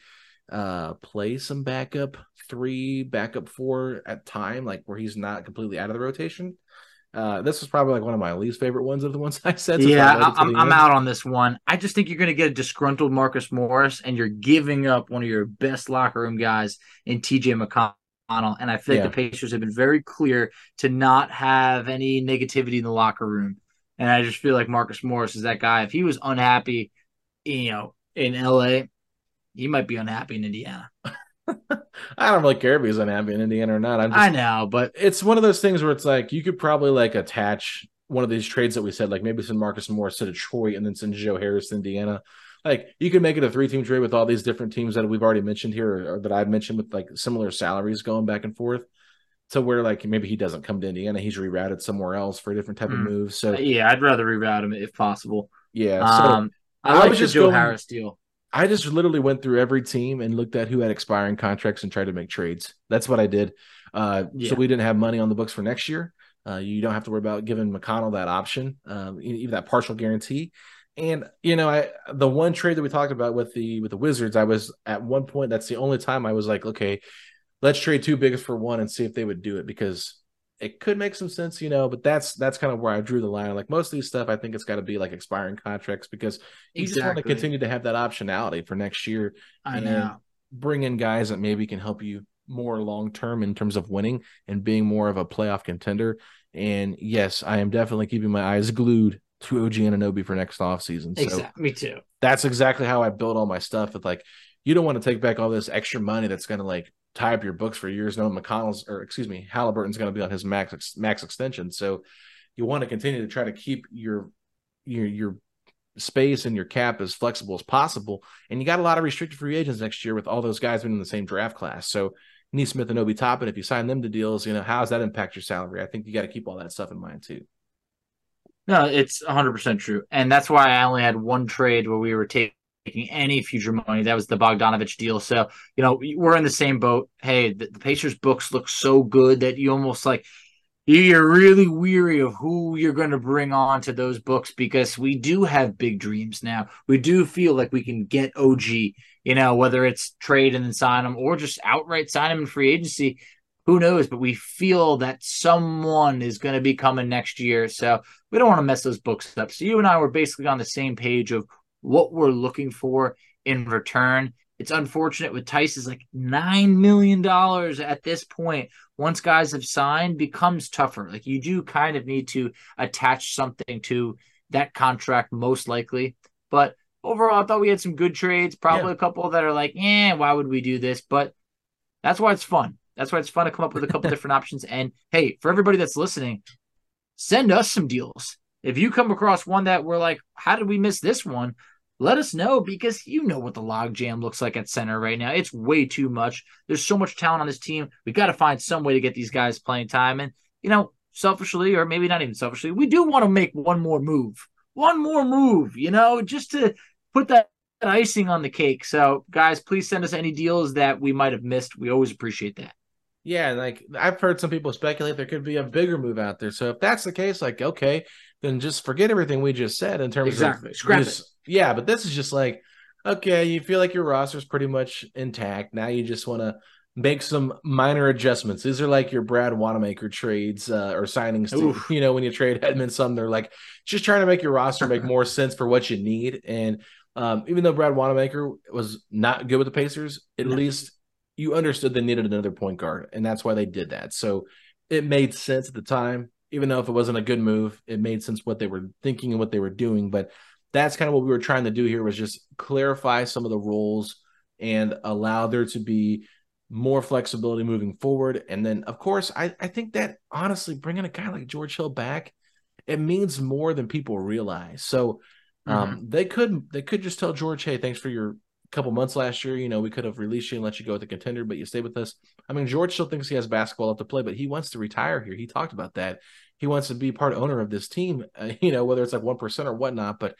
uh play some backup three, backup four at time, like where he's not completely out of the rotation. Uh, this was probably like one of my least favorite ones of the ones I said. So yeah, I'm, I'm out on this one. I just think you're going to get a disgruntled Marcus Morris, and you're giving up one of your best locker room guys in TJ McConnell. And I feel like yeah. the Pacers have been very clear to not have any negativity in the locker room. And I just feel like Marcus Morris is that guy. If he was unhappy, you know, in LA, he might be unhappy in Indiana. I don't really care if he's unhappy in Indiana or not. I'm just, I know, but it's one of those things where it's like you could probably like attach one of these trades that we said, like maybe send Marcus Morris to Detroit and then send Joe Harris to Indiana. Like you could make it a three team trade with all these different teams that we've already mentioned here or, or that I've mentioned with like similar salaries going back and forth to where like maybe he doesn't come to Indiana, he's rerouted somewhere else for a different type mm. of move. So yeah, I'd rather reroute him if possible. Yeah. So um, I, I like was just Joe going, Harris deal. I just literally went through every team and looked at who had expiring contracts and tried to make trades. That's what I did. Uh, yeah. So we didn't have money on the books for next year. Uh, you don't have to worry about giving McConnell that option, um, even that partial guarantee. And you know, I the one trade that we talked about with the with the Wizards, I was at one point. That's the only time I was like, okay, let's trade two biggest for one and see if they would do it because it could make some sense, you know, but that's that's kind of where I drew the line. Like most of these stuff, I think it's got to be like expiring contracts because you exactly. just want to continue to have that optionality for next year. I know. Bring in guys that maybe can help you more long term in terms of winning and being more of a playoff contender. And yes, I am definitely keeping my eyes glued to OG Anunoby for next off season. So exactly. Me too. That's exactly how I build all my stuff. With like, you don't want to take back all this extra money that's going to like tie up your books for years. No, McConnell's or excuse me, Halliburton's going to be on his max max extension. So you want to continue to try to keep your your your space and your cap as flexible as possible. And you got a lot of restricted free agents next year with all those guys being in the same draft class. So Nesmith and Obi Toppin, if you sign them to deals, you know, how does that impact your salary? I think you got to keep all that stuff in mind too. No, it's 100% true. And that's why I only had one trade where we were taking making any future money. That was the Bogdanovich deal. So, you know, we're in the same boat. Hey, the, the Pacers books look so good that you almost like you're really weary of who you're going to bring on to those books because we do have big dreams now. We do feel like we can get OG, you know, whether it's trade and then sign them or just outright sign them in free agency. Who knows? But we feel that someone is going to be coming next year. So we don't want to mess those books up. So you and I were basically on the same page of what we're looking for in return. It's unfortunate with Theis is like nine million dollars at this point. Once guys have signed, becomes tougher. Like you do kind of need to attach something to that contract, most likely. But overall, I thought we had some good trades. Probably yeah. a couple that are like, yeah, why would we do this? But that's why it's fun. That's why it's fun to come up with a couple different options. And hey, for everybody that's listening, send us some deals. If you come across one that we're like, how did we miss this one? Let us know because you know what the logjam looks like at center right now. It's way too much. There's so much talent on this team. We got to find some way to get these guys playing time. And, you know, selfishly, or maybe not even selfishly, we do want to make one more move. One more move, you know, just to put that icing on the cake. So, guys, please send us any deals that we might have missed. We always appreciate that. Yeah, like I've heard some people speculate there could be a bigger move out there. So if that's the case, like okay, then just forget everything we just said in terms exactly. of scrap it. Yeah, but this is just like okay, you feel like your roster's pretty much intact. Now you just want to make some minor adjustments. These are like your Brad Wanamaker trades uh, or signings. To, you know, when you trade Edmond Sumner, like just trying to make your roster make more sense for what you need. And um, even though Brad Wanamaker was not good with the Pacers, at no. least you understood they needed another point guard, and that's why they did that. So it made sense at the time, even though if it wasn't a good move, it made sense what they were thinking and what they were doing. But that's kind of what we were trying to do here was just clarify some of the roles and allow there to be more flexibility moving forward. And then, of course, I, I think that honestly, bringing a guy like George Hill back, it means more than people realize. So um, mm-hmm. they could they could just tell George, hey, thanks for your couple months last year, you know, we could have released you and let you go with the contender, but you stay with us. I mean, George still thinks he has basketball up to play, but he wants to retire here. He talked about that. He wants to be part owner of this team, uh, you know, whether it's like 1% or whatnot. But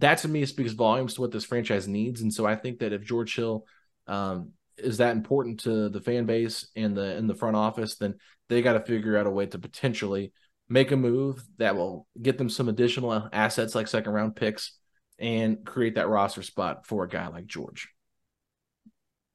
that to me speaks volumes to what this franchise needs. And so I think that if George Hill um, is that important to the fan base and the in the front office, then they got to figure out a way to potentially make a move that will get them some additional assets like second round picks and create that roster spot for a guy like George.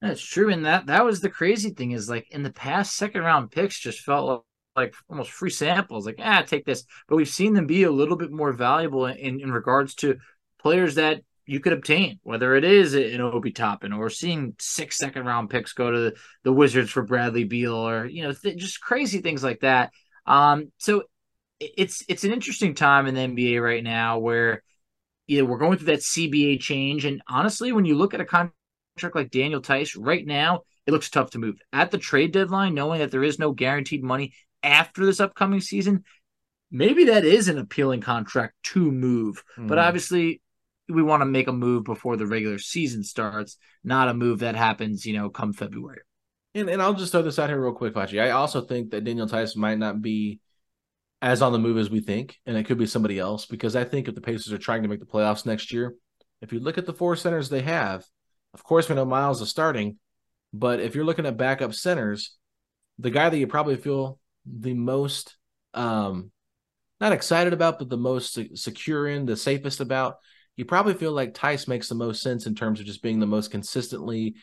That's true, and that that was the crazy thing is like in the past, second round picks just felt like, like almost free samples. Like, ah, take this. But we've seen them be a little bit more valuable in in regards to players that you could obtain, whether it is an Obi Toppin or seeing six second round picks go to the, the Wizards for Bradley Beal or you know th- just crazy things like that. Um, so it's it's an interesting time in the NBA right now where you know, we're going through that CBA change. And honestly, when you look at a contract like Daniel Theis right now, it looks tough to move. At the trade deadline, knowing that there is no guaranteed money after this upcoming season, maybe that is an appealing contract to move. Mm. But obviously, we want to make a move before the regular season starts, not a move that happens, you know, come February. And, and I'll just throw this out here real quick, Facci. I also think that Daniel Theis might not be as on the move as we think, and it could be somebody else because I think if the Pacers are trying to make the playoffs next year, if you look at the four centers they have, of course we know Miles is starting, but if you're looking at backup centers, the guy that you probably feel the most um not excited about, but the most secure in, the safest about, you probably feel like Theis makes the most sense in terms of just being the most consistently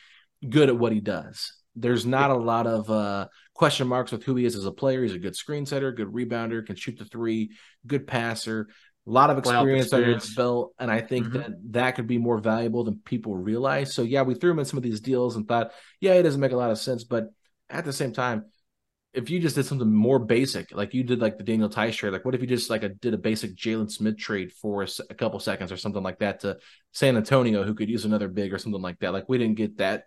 good at what he does. There's not a lot of uh, question marks with who he is as a player. He's a good screen setter, good rebounder, can shoot the three, good passer, a lot of experience, experience. under his belt. And I think mm-hmm. that that could be more valuable than people realize. So, yeah, we threw him in some of these deals and thought, yeah, it doesn't make a lot of sense. But at the same time, if you just did something more basic, like you did, like the Daniel Theis trade, like what if you just like a, did a basic Jalen Smith trade for a, a, couple seconds or something like that to San Antonio, who could use another big or something like that? Like we didn't get that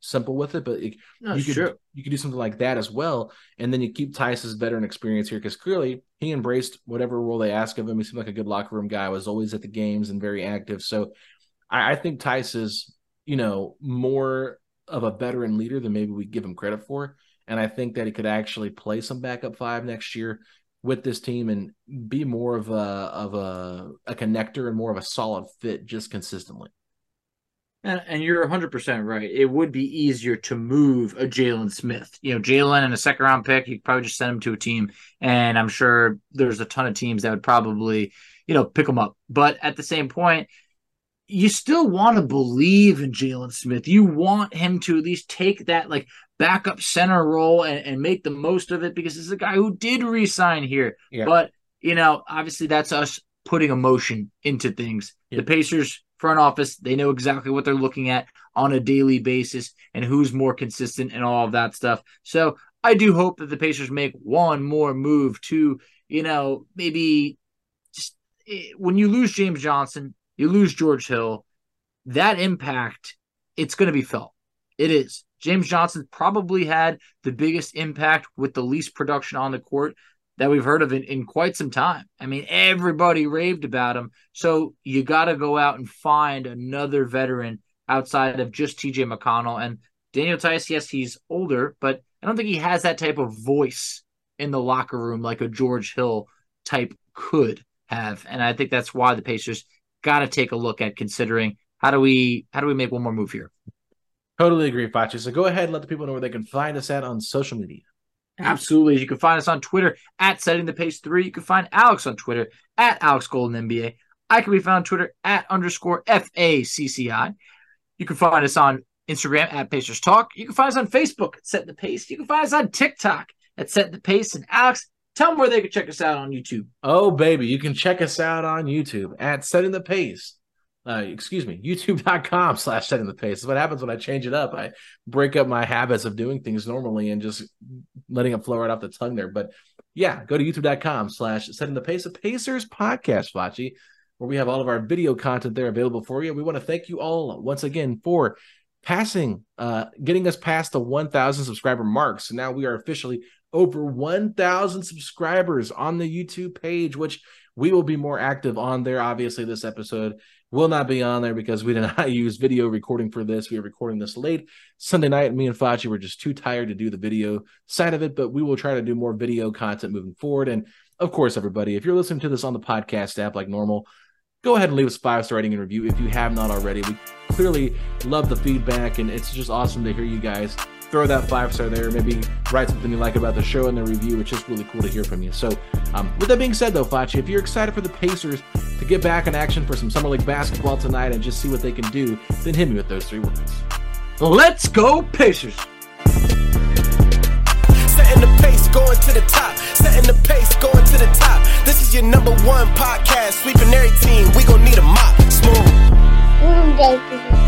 simple with it, but it, no, you could you could do something like that as well, and then you keep Theis's veteran experience here because clearly he embraced whatever role they ask of him. He seemed like a good locker room guy. Was always at the games and very active. So I, I think Theis is you know more of a veteran leader than maybe we give him credit for, and I think that he could actually play some backup five next year with this team and be more of a of a, a connector and more of a solid fit just consistently. And, and you're 100% right. It would be easier to move a Jalen Smith. You know, Jalen and a second round pick, you could probably just send him to a team. And I'm sure there's a ton of teams that would probably, you know, pick him up. But at the same point, you still want to believe in Jalen Smith. You want him to at least take that like backup center role and, and make the most of it because this is a guy who did resign here. Yeah. But, you know, obviously that's us putting emotion into things. Yeah. The Pacers front office, they know exactly what they're looking at on a daily basis and who's more consistent and all of that stuff. So I do hope that the Pacers make one more move to, you know, maybe just eh, when you lose James Johnson, you lose George Hill, that impact, it's going to be felt. It is. James Johnson probably had the biggest impact with the least production on the court that we've heard of in, in quite some time. I mean, everybody raved about him. So you got to go out and find another veteran outside of just TJ McConnell. And Daniel Theis, yes, he's older, but I don't think he has that type of voice in the locker room like a George Hill type could have. And I think that's why the Pacers got to take a look at considering how do we how do we make one more move here? Totally agree, Facci. So go ahead and let the people know where they can find us at on social media. Absolutely. You can find us on Twitter at setting the pace three. You can find Alex on Twitter at Alex Golden NBA. I can be found on Twitter at underscore FACCI. You can find us on Instagram at Pacers Talk. You can find us on Facebook at Set the Pace. You can find us on TikTok at Set the Pace. And Alex, tell them where they can check us out on YouTube. Oh, baby. You can check us out on YouTube at Setting the Pace. Uh, excuse me, youtube.com slash setting the pace. That's what happens when I change it up. I break up my habits of doing things normally and just letting it flow right off the tongue there. But yeah, go to youtube.com slash setting the pace, a Pacers podcast, Facci, where we have all of our video content there available for you. We want to thank you all once again for passing, uh, getting us past the 1,000 subscriber mark. So now we are officially over 1,000 subscribers on the YouTube page, which we will be more active on there. Obviously, this episode will not be on there because we did not use video recording for this. We are recording this late Sunday night. Me and Facci were just too tired to do the video side of it, but we will try to do more video content moving forward. And of course, everybody, if you're listening to this on the podcast app like normal, go ahead and leave us five star rating and review if you have not already. We clearly love the feedback, and it's just awesome to hear you guys throw that five star there. Maybe write something you like about the show in the review. It's just really cool to hear from you. So, um, with that being said, though, Facci, if you're excited for the Pacers to get back in action for some summer league basketball tonight and just see what they can do, then hit me with those three words. Let's go, Pacers! Setting the pace, going to the top. Setting the pace, going to the top. This is your number one podcast. Sweeping every team. We gon' need a mop. Smooth. Mm,